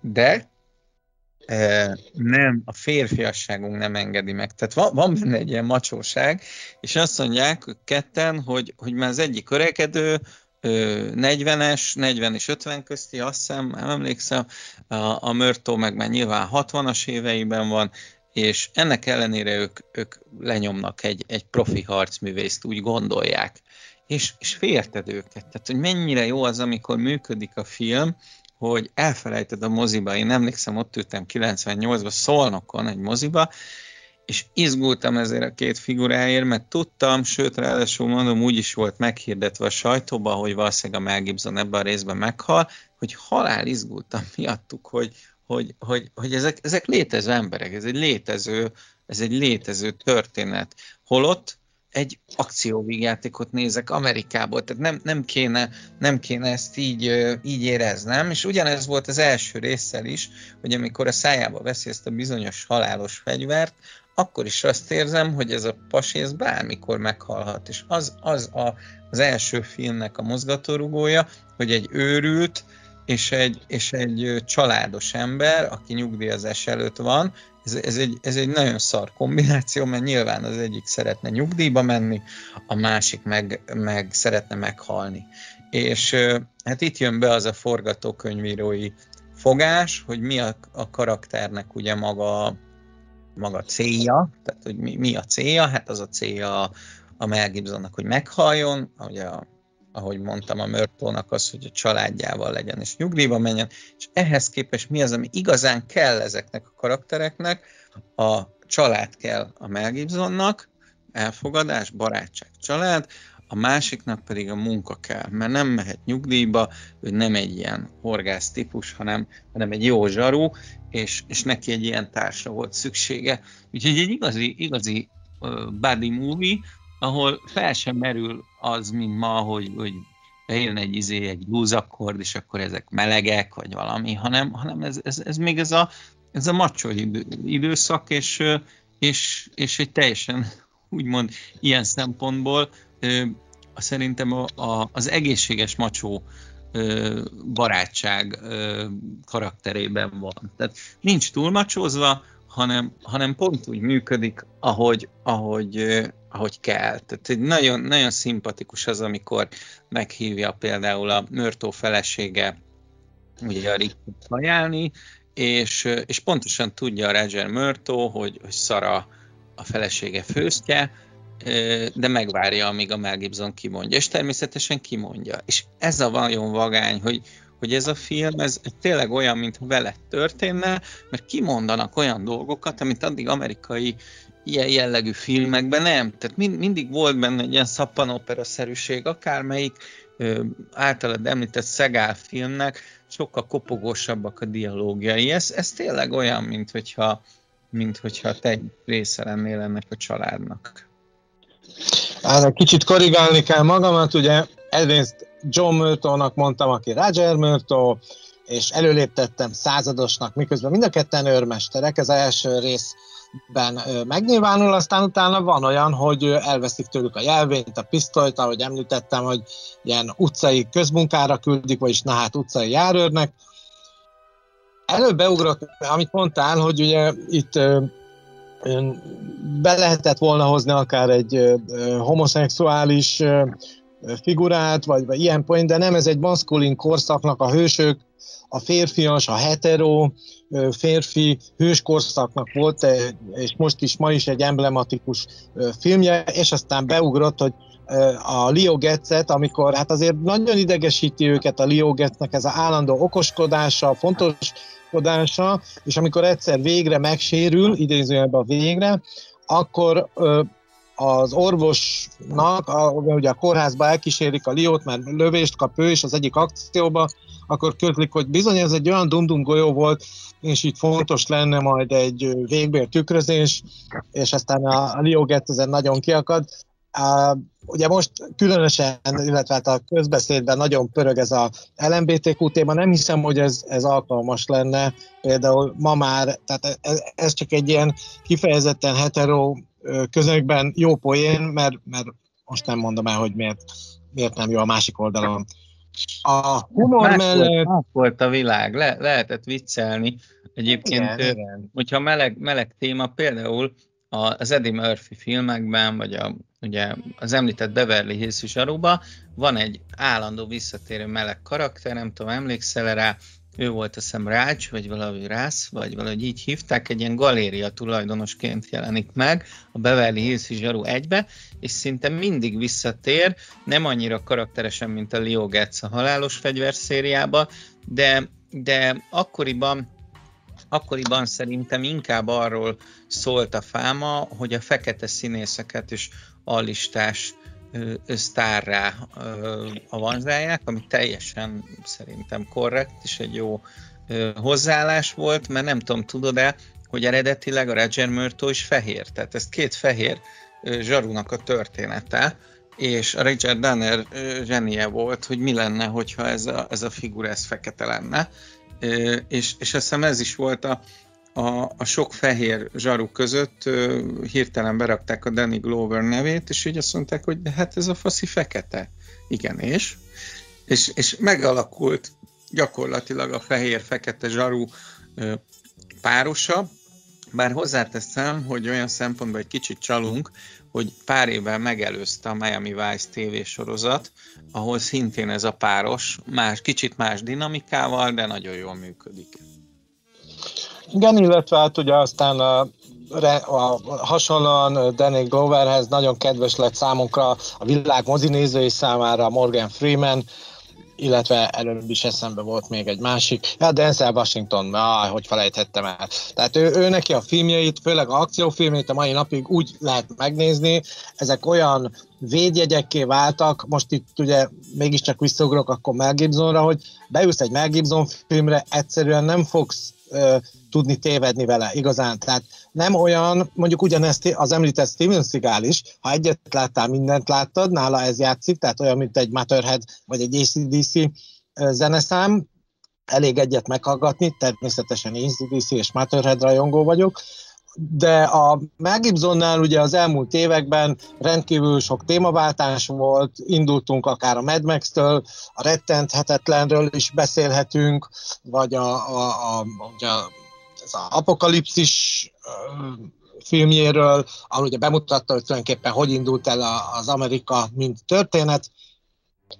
de e, nem, a férfiasságunk nem engedi meg. Tehát van, van benne egy ilyen macsóság, és azt mondják ketten, hogy, hogy már az egyik öregedő, 40-es, 40 és 50 közti, azt hiszem, nem emlékszem, a, a Mörtó meg már nyilván 60-as éveiben van, és ennek ellenére ők, ők lenyomnak egy, egy profi harcművészt, úgy gondolják. És, és félted őket. Tehát, hogy mennyire jó az, amikor működik a film, hogy elfelejted a moziba. Én emlékszem, ott ültem 98-ban Szolnokon egy moziba, és izgultam ezért a két figuráért, mert tudtam, sőt, ráadásul mondom, úgy is volt meghirdetve a sajtóban, hogy valószínűleg a Mel Gibson ebben a részben meghal, hogy halál izgultam <laughs> miattuk, hogy, hogy, hogy, hogy ezek, ezek létező emberek, ez egy létező, ez egy létező történet. Holott egy akcióvígjátékot nézek Amerikából, tehát nem, nem, kéne, nem kéne ezt így, így éreznem, és ugyanez volt az első résszel is, hogy amikor a szájába veszi ezt a bizonyos halálos fegyvert, akkor is azt érzem, hogy ez a pasi ez bármikor meghalhat. És az, az a, az első filmnek a mozgatórugója, hogy egy őrült és egy, és egy családos ember, aki nyugdíjazás előtt van, ez, ez, egy, ez egy nagyon szar kombináció, mert nyilván az egyik szeretne nyugdíjba menni, a másik meg, meg szeretne meghalni. És hát itt jön be az a forgatókönyvírói fogás, hogy mi a, a karakternek ugye maga maga célja, tehát hogy mi, mi a célja, hát az a célja a Mel Gibsonnak, hogy meghaljon, ugye a, ahogy mondtam, a Mörtónak az, hogy a családjával legyen és nyugdíjba menjen, és ehhez képest mi az, ami igazán kell ezeknek a karaktereknek, a család kell a Mel Gibsonnak, elfogadás, barátság, család, a másiknak pedig a munka kell, mert nem mehet nyugdíjba, ő nem egy ilyen horgász típus, hanem, hanem egy jó zsaru, és, és neki egy ilyen társra volt szüksége. Úgyhogy egy igazi, igazi body movie, ahol fel sem merül az, mint ma, hogy, hogy bejön egy izé, egy blues és akkor ezek melegek, vagy valami, hanem, hanem ez, ez, ez még ez a, ez a macsó idő, időszak, és, és, és egy teljesen úgymond ilyen szempontból szerintem a, a, az egészséges macsó barátság karakterében van. Tehát nincs túlmacsózva, hanem, hanem pont úgy működik, ahogy, ahogy, ahogy kell. Tehát nagyon, nagyon szimpatikus az, amikor meghívja például a Mörtó felesége ugye a Rickot ajánlni, és, és pontosan tudja a Roger Mörtó, hogy, hogy Szara a felesége főztje, de megvárja, amíg a Mel Gibson kimondja, és természetesen kimondja. És ez a vajon vagány, hogy, hogy ez a film, ez tényleg olyan, mintha vele történne, mert kimondanak olyan dolgokat, amit addig amerikai ilyen jellegű filmekben nem. Tehát mind, mindig volt benne egy ilyen szappanopera-szerűség, akármelyik ö, általad említett Szegál filmnek sokkal kopogósabbak a dialógiai. Ez, ez tényleg olyan, mint hogyha, mint hogyha te egy része lennél ennek a családnak. Hát, kicsit korrigálni kell magamat, ugye egyrészt John Murtaughnak mondtam, aki Roger Murtaugh, és előléptettem századosnak, miközben mind a ketten őrmesterek, ez az első részben megnyilvánul, aztán utána van olyan, hogy elveszik tőlük a jelvényt, a pisztolyt, ahogy említettem, hogy ilyen utcai közmunkára küldik, vagyis na hát utcai járőrnek. Előbb beugrott, amit mondtál, hogy ugye itt be lehetett volna hozni akár egy homoszexuális figurát, vagy, vagy ilyen point, de nem, ez egy maszkulin korszaknak a hősök, a férfias, a hetero férfi hős korszaknak volt, és most is, ma is egy emblematikus filmje, és aztán beugrott, hogy a Leo Getz-et, amikor hát azért nagyon idegesíti őket a Leo Getz-nek ez a állandó okoskodása, fontoskodása, és amikor egyszer végre megsérül, idézőjelben a végre, akkor az orvosnak, a, ugye a kórházba elkísérik a Liót, mert lövést kap ő is az egyik akcióba, akkor közlik, hogy bizony ez egy olyan dumdum golyó volt, és itt fontos lenne majd egy végbér tükrözés, és aztán a, a Leo Getz nagyon kiakad. Ugye most különösen, illetve hát a közbeszédben nagyon pörög ez a LMBTQ téma, nem hiszem, hogy ez, ez alkalmas lenne, például ma már, tehát ez, ez csak egy ilyen kifejezetten hetero közegben jó poén, mert, mert most nem mondom el, hogy miért, miért nem jó a másik oldalon. A humor más mellett... Volt, volt a világ, Le, lehetett viccelni. Egyébként, igen, igen. hogyha meleg, meleg téma, például az Eddie Murphy filmekben, vagy a, ugye az említett Beverly Hills zsaruba van egy állandó visszatérő meleg karakter, nem tudom, emlékszel rá, ő volt a szem Rács, vagy valahogy Rász, vagy valahogy így hívták, egy ilyen galéria tulajdonosként jelenik meg a Beverly Hills zsaru egybe, és szinte mindig visszatér, nem annyira karakteresen, mint a Leo Getz a halálos fegyver szériába, de, de akkoriban akkoriban szerintem inkább arról szólt a fáma, hogy a fekete színészeket és allistás sztárrá avanzálják, ami teljesen szerintem korrekt, és egy jó hozzáállás volt, mert nem tudom, tudod-e, hogy eredetileg a Roger Murto is fehér, tehát ez két fehér zsarunak a története, és a Richard Danner zsenie volt, hogy mi lenne, hogyha ez a, ez a figura ez fekete lenne, és, és azt hiszem ez is volt a, a, a sok fehér zsaru között hirtelen berakták a Danny Glover nevét, és így azt mondták, hogy de hát ez a faszi fekete. Igen, és? És, és megalakult gyakorlatilag a fehér-fekete zsaru párosa, bár hozzáteszem, hogy olyan szempontból egy kicsit csalunk, hogy pár évvel megelőzte a Miami Vice TV sorozat, ahol szintén ez a páros, más, kicsit más dinamikával, de nagyon jól működik. Igen, illetve hát ugye aztán a, a, hasonlóan Danny Gloverhez nagyon kedves lett számunkra a világ mozinézői számára Morgan Freeman, illetve előbb is eszembe volt még egy másik, ja, Denzel Washington, ah, hogy felejthettem el. Tehát ő, ő neki a filmjeit, főleg a akciófilmjeit a mai napig úgy lehet megnézni, ezek olyan védjegyekké váltak, most itt ugye mégiscsak visszaugrok akkor Mel Gibsonra, hogy beülsz egy Mel Gibson filmre, egyszerűen nem fogsz ö, tudni tévedni vele igazán. Tehát nem olyan, mondjuk ugyanezt az említett Steven Seagal is, ha egyet láttál, mindent láttad, nála ez játszik, tehát olyan, mint egy Matterhead vagy egy ACDC zeneszám, elég egyet meghallgatni, természetesen ACDC és Matterhead rajongó vagyok, de a Mel Gibsonnál ugye az elmúlt években rendkívül sok témaváltás volt, indultunk akár a Mad Max-től, a rettenthetetlenről is beszélhetünk, vagy a, a, a, a, ez a apokalipszis filmjéről, ahol ugye bemutatta, hogy tulajdonképpen hogy indult el az Amerika, mint történet,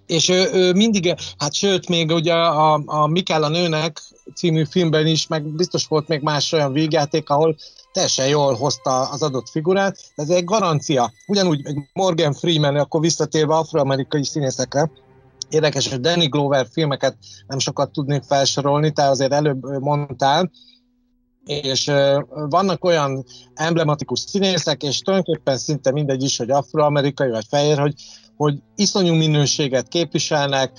és ő, ő mindig, hát sőt, még ugye a, a Mikel a nőnek című filmben is, meg biztos volt még más olyan végjáték, ahol teljesen jól hozta az adott figurát, ez egy garancia. Ugyanúgy egy Morgan Freeman, akkor visszatérve afroamerikai színészekre, érdekes, hogy Danny Glover filmeket nem sokat tudnék felsorolni, te azért előbb mondtál, és vannak olyan emblematikus színészek, és tulajdonképpen szinte mindegy is, hogy afroamerikai vagy fehér, hogy, hogy iszonyú minőséget képviselnek,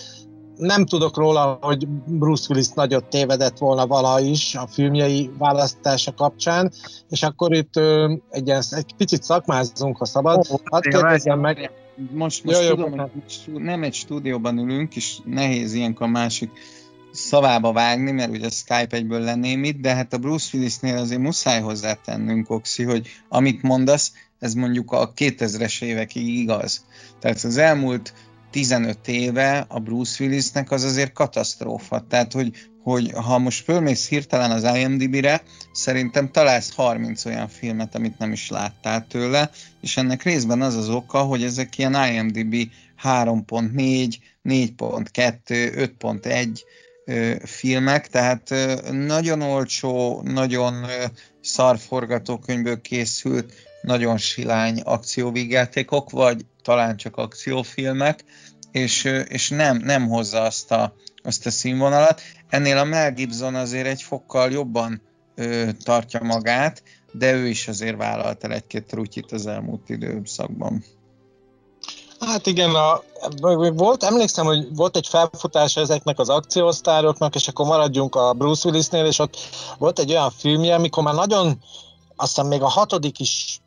nem tudok róla, hogy Bruce Willis nagyot tévedett volna valaha is a filmjei választása kapcsán, és akkor itt ö, egy, ilyen, egy picit szakmázunk, ha szabad. Oh, Hadd kérdezzem meg. Most, most jó, tudom, jó, hogy nem egy stúdióban ülünk, és nehéz ilyenkor a másik szavába vágni, mert ugye Skype egyből lenném itt, de hát a Bruce Willisnél azért muszáj hozzátennünk, Oxi, hogy amit mondasz, ez mondjuk a 2000-es évekig igaz. Tehát az elmúlt 15 éve a Bruce Willisnek az azért katasztrófa. Tehát, hogy, hogy ha most fölmész hirtelen az IMDb-re, szerintem találsz 30 olyan filmet, amit nem is láttál tőle, és ennek részben az az oka, hogy ezek ilyen IMDb 3.4, 4.2, 5.1 filmek, tehát nagyon olcsó, nagyon szar forgatókönyvből készült, nagyon silány akcióvígjátékok, vagy talán csak akciófilmek, és, és nem, nem hozza azt a, azt a színvonalat. Ennél a Mel Gibson azért egy fokkal jobban ö, tartja magát, de ő is azért vállalt el egy-két rutyit az elmúlt időszakban. Hát igen, a, volt, emlékszem, hogy volt egy felfutás ezeknek az akciósztároknak, és akkor maradjunk a Bruce Willisnél, és ott volt egy olyan filmje, amikor már nagyon, azt hiszem még a hatodik is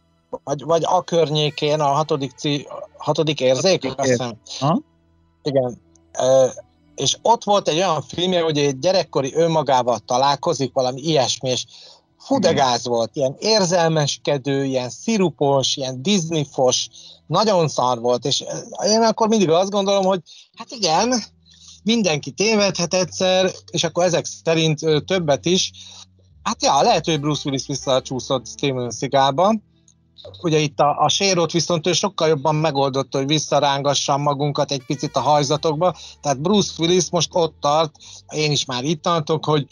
vagy, vagy a környékén, a hatodik, cí, hatodik érzék, azt hiszem. Igen. És ott volt egy olyan filmje, hogy egy gyerekkori önmagával találkozik, valami ilyesmi, és fú de gáz volt, ilyen érzelmeskedő, ilyen szirupos, ilyen Disney-fos, nagyon szar volt, és én akkor mindig azt gondolom, hogy hát igen, mindenki tévedhet egyszer, és akkor ezek szerint többet is. Hát ja, lehet, hogy Bruce Willis visszacsúszott Steven Seagalba, ugye itt a, a sérot viszont ő sokkal jobban megoldotta, hogy visszarángassam magunkat egy picit a hajzatokba, tehát Bruce Willis most ott tart, én is már itt tartok, hogy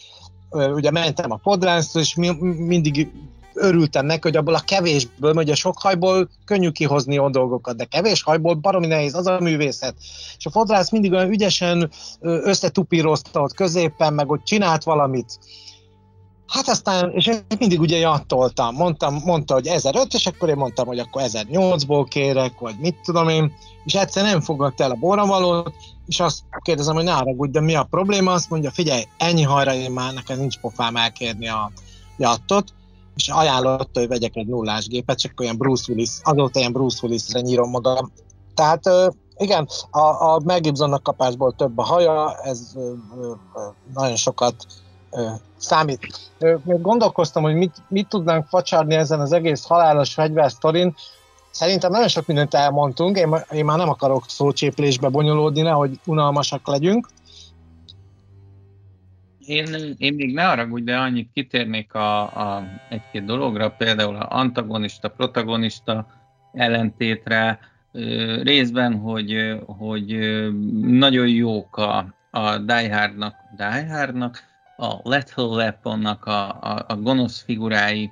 ugye mentem a fodrászra, és mi, mindig örültem neki, hogy abból a kevésből, a sok hajból könnyű kihozni a dolgokat, de kevés hajból baromi nehéz, az a művészet. És a fodrász mindig olyan ügyesen összetupírozta ott középen, meg ott csinált valamit. Hát aztán, és én mindig ugye jattoltam, mondtam, mondta, hogy 1005, és akkor én mondtam, hogy akkor 1008-ból kérek, vagy mit tudom én, és egyszer nem fogadta el a borravalót, és azt kérdezem, hogy ne haragudj, de mi a probléma? Azt mondja, figyelj, ennyi hajra én már nekem nincs pofám elkérni a jattot, és ajánlotta, hogy vegyek egy nullás gépet, csak olyan Bruce Willis, azóta ilyen Bruce Willisre nyírom magam. Tehát igen, a, a Mel kapásból több a haja, ez nagyon sokat számít. Gondolkoztam, hogy mit, mit tudnánk facsarni ezen az egész halálos fegyversztorin. Szerintem nagyon sok mindent elmondtunk, én, én már nem akarok szócséplésbe bonyolódni, nehogy unalmasak legyünk. Én, én még ne haragudj, de annyit kitérnék a, a egy-két dologra, például a antagonista, protagonista ellentétre, részben, hogy, hogy nagyon jók a, a Die Hardnak, Die Hardnak, a Lethal Weaponnak a, a, a gonosz figurái,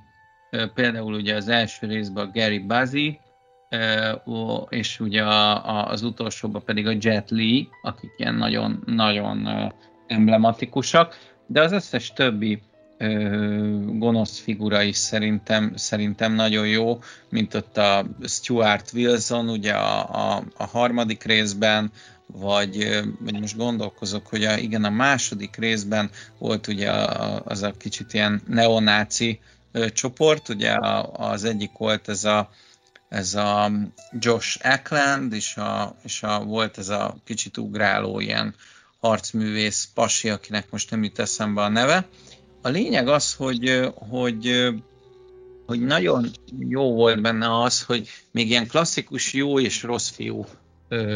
például ugye az első részben a Gary Buzzy, és ugye az utolsóban pedig a Jet Li, akik ilyen nagyon, nagyon emblematikusak, de az összes többi gonosz figura is szerintem, szerintem nagyon jó, mint ott a Stuart Wilson, ugye a, a, a harmadik részben, vagy, vagy most gondolkozok, hogy a, igen, a második részben volt ugye az a kicsit ilyen neonáci csoport, ugye az egyik volt ez a, ez a Josh Ackland, és, a, és a, volt ez a kicsit ugráló ilyen harcművész pasi, akinek most nem jut eszembe a neve. A lényeg az, hogy, hogy, hogy nagyon jó volt benne az, hogy még ilyen klasszikus jó és rossz fiú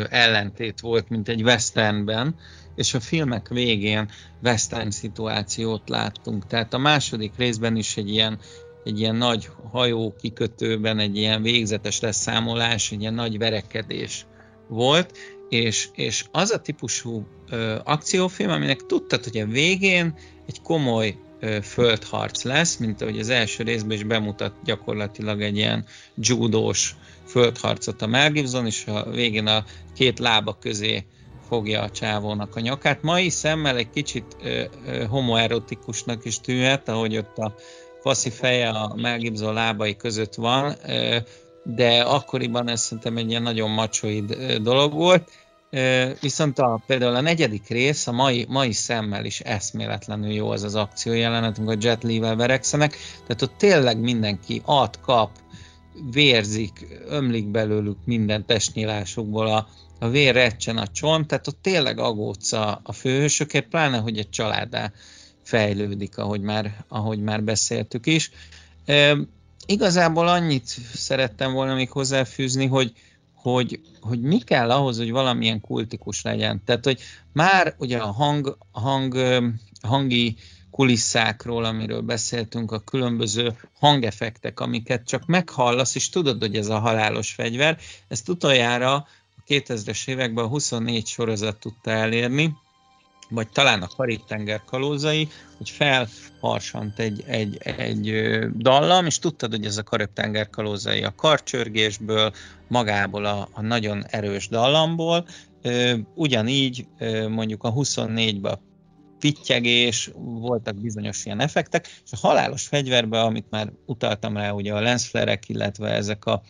ellentét volt, mint egy westernben, és a filmek végén western szituációt láttunk. Tehát a második részben is egy ilyen, egy ilyen nagy hajó kikötőben egy ilyen végzetes leszámolás, egy ilyen nagy verekedés volt, és, és az a típusú ö, akciófilm, aminek tudtad, hogy a végén egy komoly ö, földharc lesz, mint ahogy az első részben is bemutat gyakorlatilag egy ilyen judós földharcot a Mel Gibson, és a végén a két lába közé fogja a csávónak a nyakát. Mai szemmel egy kicsit ö, ö, homoerotikusnak is tűnhet, ahogy ott a faszi feje a Mel Gibson lábai között van, ö, de akkoriban ez szerintem egy ilyen nagyon macsoid dolog volt. Viszont a, például a negyedik rész, a mai, mai szemmel is eszméletlenül jó az az akció jelenet, amikor Jet Li-vel verekszenek, tehát ott tényleg mindenki ad, kap, vérzik, ömlik belőlük minden testnyilásukból, a, a vér recsen a csont, tehát ott tényleg agódsz a, a főhősökért, pláne, hogy egy családá fejlődik, ahogy már, ahogy már beszéltük is. E, igazából annyit szerettem volna még hozzáfűzni, hogy, hogy, hogy mi kell ahhoz, hogy valamilyen kultikus legyen. Tehát, hogy már ugye a hang, hang, hangi kulisszákról, amiről beszéltünk, a különböző hangefektek, amiket csak meghallasz, és tudod, hogy ez a halálos fegyver. Ezt utoljára a 2000-es években a 24 sorozat tudta elérni, vagy talán a Karib-tenger kalózai, hogy felharsant egy, egy, egy dallam, és tudtad, hogy ez a Karib-tenger kalózai a karcsörgésből, magából a, a nagyon erős dallamból, ugyanígy mondjuk a 24-ben pittyegés, voltak bizonyos ilyen effektek, és a halálos fegyverben, amit már utaltam rá, ugye a lensflerek, illetve ezek a,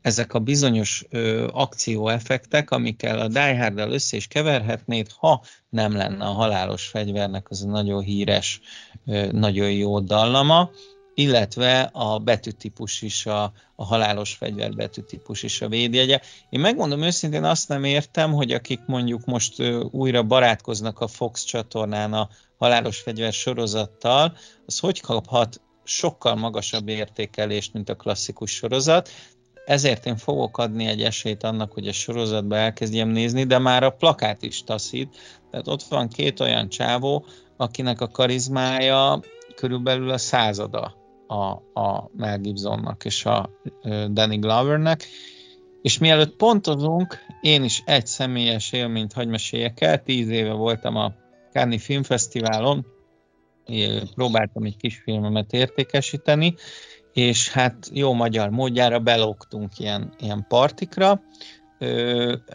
ezek a bizonyos ö, akcióeffektek, amikkel a Die hard össze is keverhetnéd, ha nem lenne a halálos fegyvernek az a nagyon híres, ö, nagyon jó dallama, illetve a betűtípus is, a, a halálos fegyver betűtípus is a védjegye. Én megmondom őszintén, azt nem értem, hogy akik mondjuk most újra barátkoznak a Fox csatornán a halálos fegyver sorozattal, az hogy kaphat sokkal magasabb értékelést, mint a klasszikus sorozat. Ezért én fogok adni egy esélyt annak, hogy a sorozatba elkezdjem nézni, de már a plakát is taszít. Tehát ott van két olyan csávó, akinek a karizmája körülbelül a százada a, a Mel Gibsonnak és a Danny Glovernek. És mielőtt pontozunk, én is egy személyes élményt hagy meséljek el. Tíz éve voltam a Cannes Filmfesztiválon, próbáltam egy kis filmemet értékesíteni, és hát jó magyar módjára belógtunk ilyen, ilyen partikra.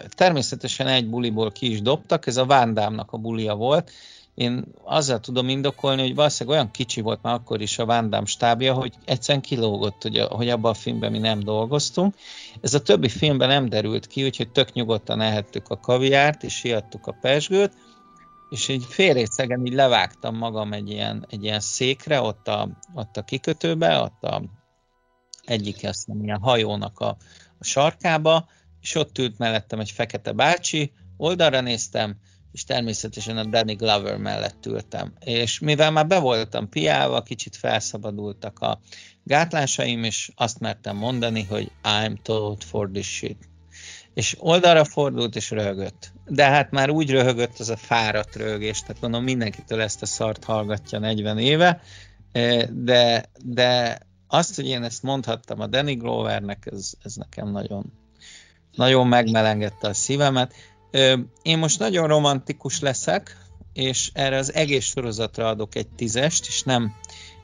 Természetesen egy buliból ki is dobtak, ez a Vándámnak a bulia volt, én azzal tudom indokolni, hogy valószínűleg olyan kicsi volt már akkor is a Van stábja, hogy egyszerűen kilógott, hogy, hogy abban a filmben mi nem dolgoztunk. Ez a többi filmben nem derült ki, úgyhogy tök nyugodtan ehettük a kaviárt, és siadtuk a pesgőt, és így félrészegen így levágtam magam egy ilyen, egy ilyen székre, ott a, ott a kikötőbe, ott a egyik azt nem ilyen hajónak a, a sarkába, és ott ült mellettem egy fekete bácsi, oldalra néztem, és természetesen a Danny Glover mellett ültem. És mivel már be voltam piálva, kicsit felszabadultak a gátlásaim, és azt mertem mondani, hogy I'm told for this shit. És oldalra fordult, és röhögött. De hát már úgy röhögött az a fáradt röhögés, tehát mondom, mindenkitől ezt a szart hallgatja 40 éve, eh, de, de azt, hogy én ezt mondhattam a Danny Glovernek, ez, ez nekem nagyon, nagyon megmelengette a szívemet, én most nagyon romantikus leszek, és erre az egész sorozatra adok egy tízest, és nem,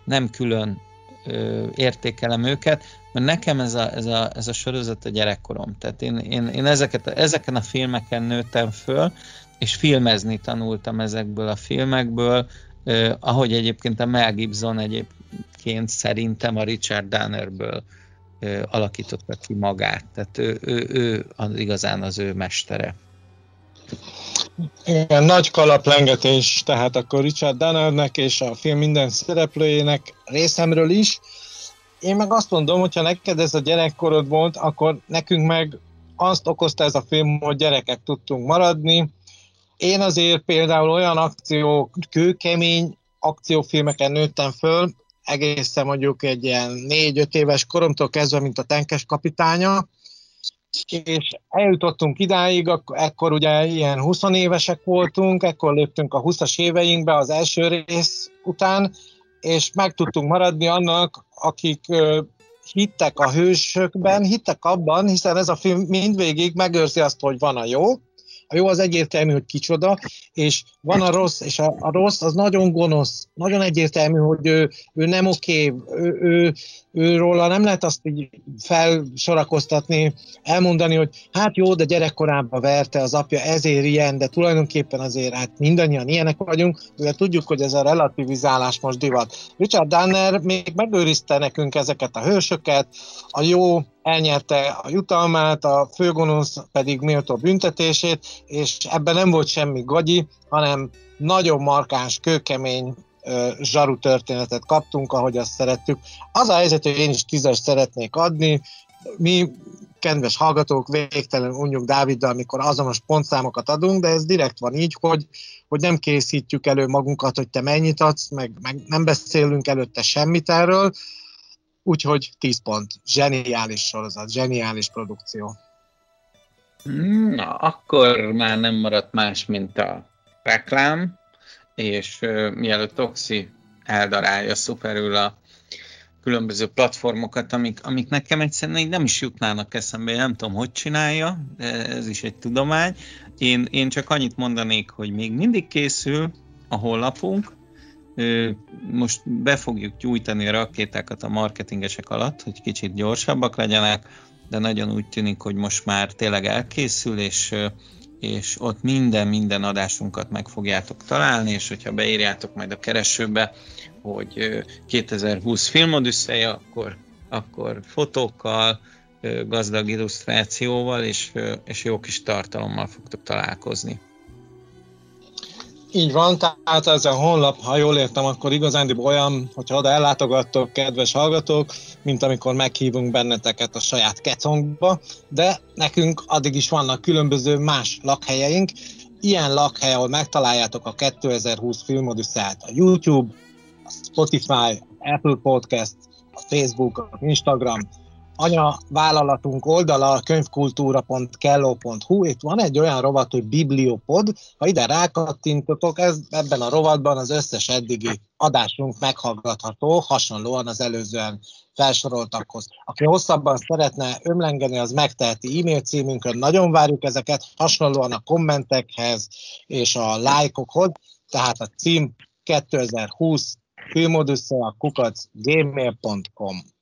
nem külön ö, értékelem őket, mert nekem ez a, ez a, ez a sorozat a gyerekkorom. Tehát én, én, én ezeket, ezeken a filmeken nőttem föl, és filmezni tanultam ezekből a filmekből, ö, ahogy egyébként a Mel Gibson egyébként szerintem a Richard Dannerből alakította ki magát. Tehát ő, ő, ő az, igazán az ő mestere. Igen, nagy kalaplengetés, tehát akkor Richard Donnernek és a film minden szereplőjének részemről is. Én meg azt mondom, hogyha neked ez a gyerekkorod volt, akkor nekünk meg azt okozta ez a film, hogy gyerekek tudtunk maradni. Én azért például olyan akció, kőkemény akciófilmeken nőttem föl, egészen mondjuk egy ilyen négy-öt éves koromtól kezdve, mint a tenkes kapitánya, és eljutottunk idáig, ekkor ugye ilyen 20 évesek voltunk, ekkor léptünk a 20-as éveinkbe az első rész után, és meg tudtunk maradni annak, akik hittek a hősökben, hittek abban, hiszen ez a film mindvégig megőrzi azt, hogy van a jó, a jó az egyértelmű, hogy kicsoda, és van a rossz, és a, a rossz az nagyon gonosz, nagyon egyértelmű, hogy ő, ő nem oké, ő, ő, ő róla nem lehet azt így felsorakoztatni, elmondani, hogy hát jó, de gyerekkorában verte az apja, ezért ilyen, de tulajdonképpen azért hát mindannyian ilyenek vagyunk, de tudjuk, hogy ez a relativizálás most divat. Richard Danner még megőrizte nekünk ezeket a hősöket, a jó elnyerte a jutalmát, a főgonosz pedig méltó büntetését, és ebben nem volt semmi gagyi, hanem nagyon markáns, kőkemény zsaru történetet kaptunk, ahogy azt szerettük. Az a helyzet, hogy én is tízes szeretnék adni, mi kedves hallgatók, végtelen unjuk Dáviddal, amikor azonos pontszámokat adunk, de ez direkt van így, hogy, hogy nem készítjük elő magunkat, hogy te mennyit adsz, meg, meg nem beszélünk előtte semmit erről, úgyhogy 10 pont. Zseniális sorozat, zseniális produkció. Na, akkor már nem maradt más, mint a reklám, és uh, mielőtt Oxi eldarálja szuperül a különböző platformokat, amik, amik nekem egyszerűen nem is jutnának eszembe, nem tudom, hogy csinálja, ez is egy tudomány. Én, én csak annyit mondanék, hogy még mindig készül a honlapunk, most be fogjuk gyújtani a rakétákat a marketingesek alatt, hogy kicsit gyorsabbak legyenek, de nagyon úgy tűnik, hogy most már tényleg elkészül, és, és ott minden-minden adásunkat meg fogjátok találni, és hogyha beírjátok majd a keresőbe, hogy 2020 filmodüsszeje, akkor, akkor fotókkal, gazdag illusztrációval és, és jó kis tartalommal fogtok találkozni. Így van, tehát ez a honlap, ha jól értem, akkor igazán olyan, hogyha oda ellátogattok, kedves hallgatók, mint amikor meghívunk benneteket a saját kecongba, de nekünk addig is vannak különböző más lakhelyeink. Ilyen lakhely, ahol megtaláljátok a 2020 filmodüsszát, a YouTube, a Spotify, Apple Podcast, a Facebook, a Instagram, anya vállalatunk oldala könyvkultúra.kello.hu, itt van egy olyan rovat, hogy Bibliopod, ha ide rákattintotok, ez, ebben a rovatban az összes eddigi adásunk meghallgatható, hasonlóan az előzően felsoroltakhoz. Aki hosszabban szeretne ömlengeni, az megteheti e-mail címünkön, nagyon várjuk ezeket, hasonlóan a kommentekhez és a lájkokhoz, tehát a cím 2020 filmodüssza a kukac gmail.com.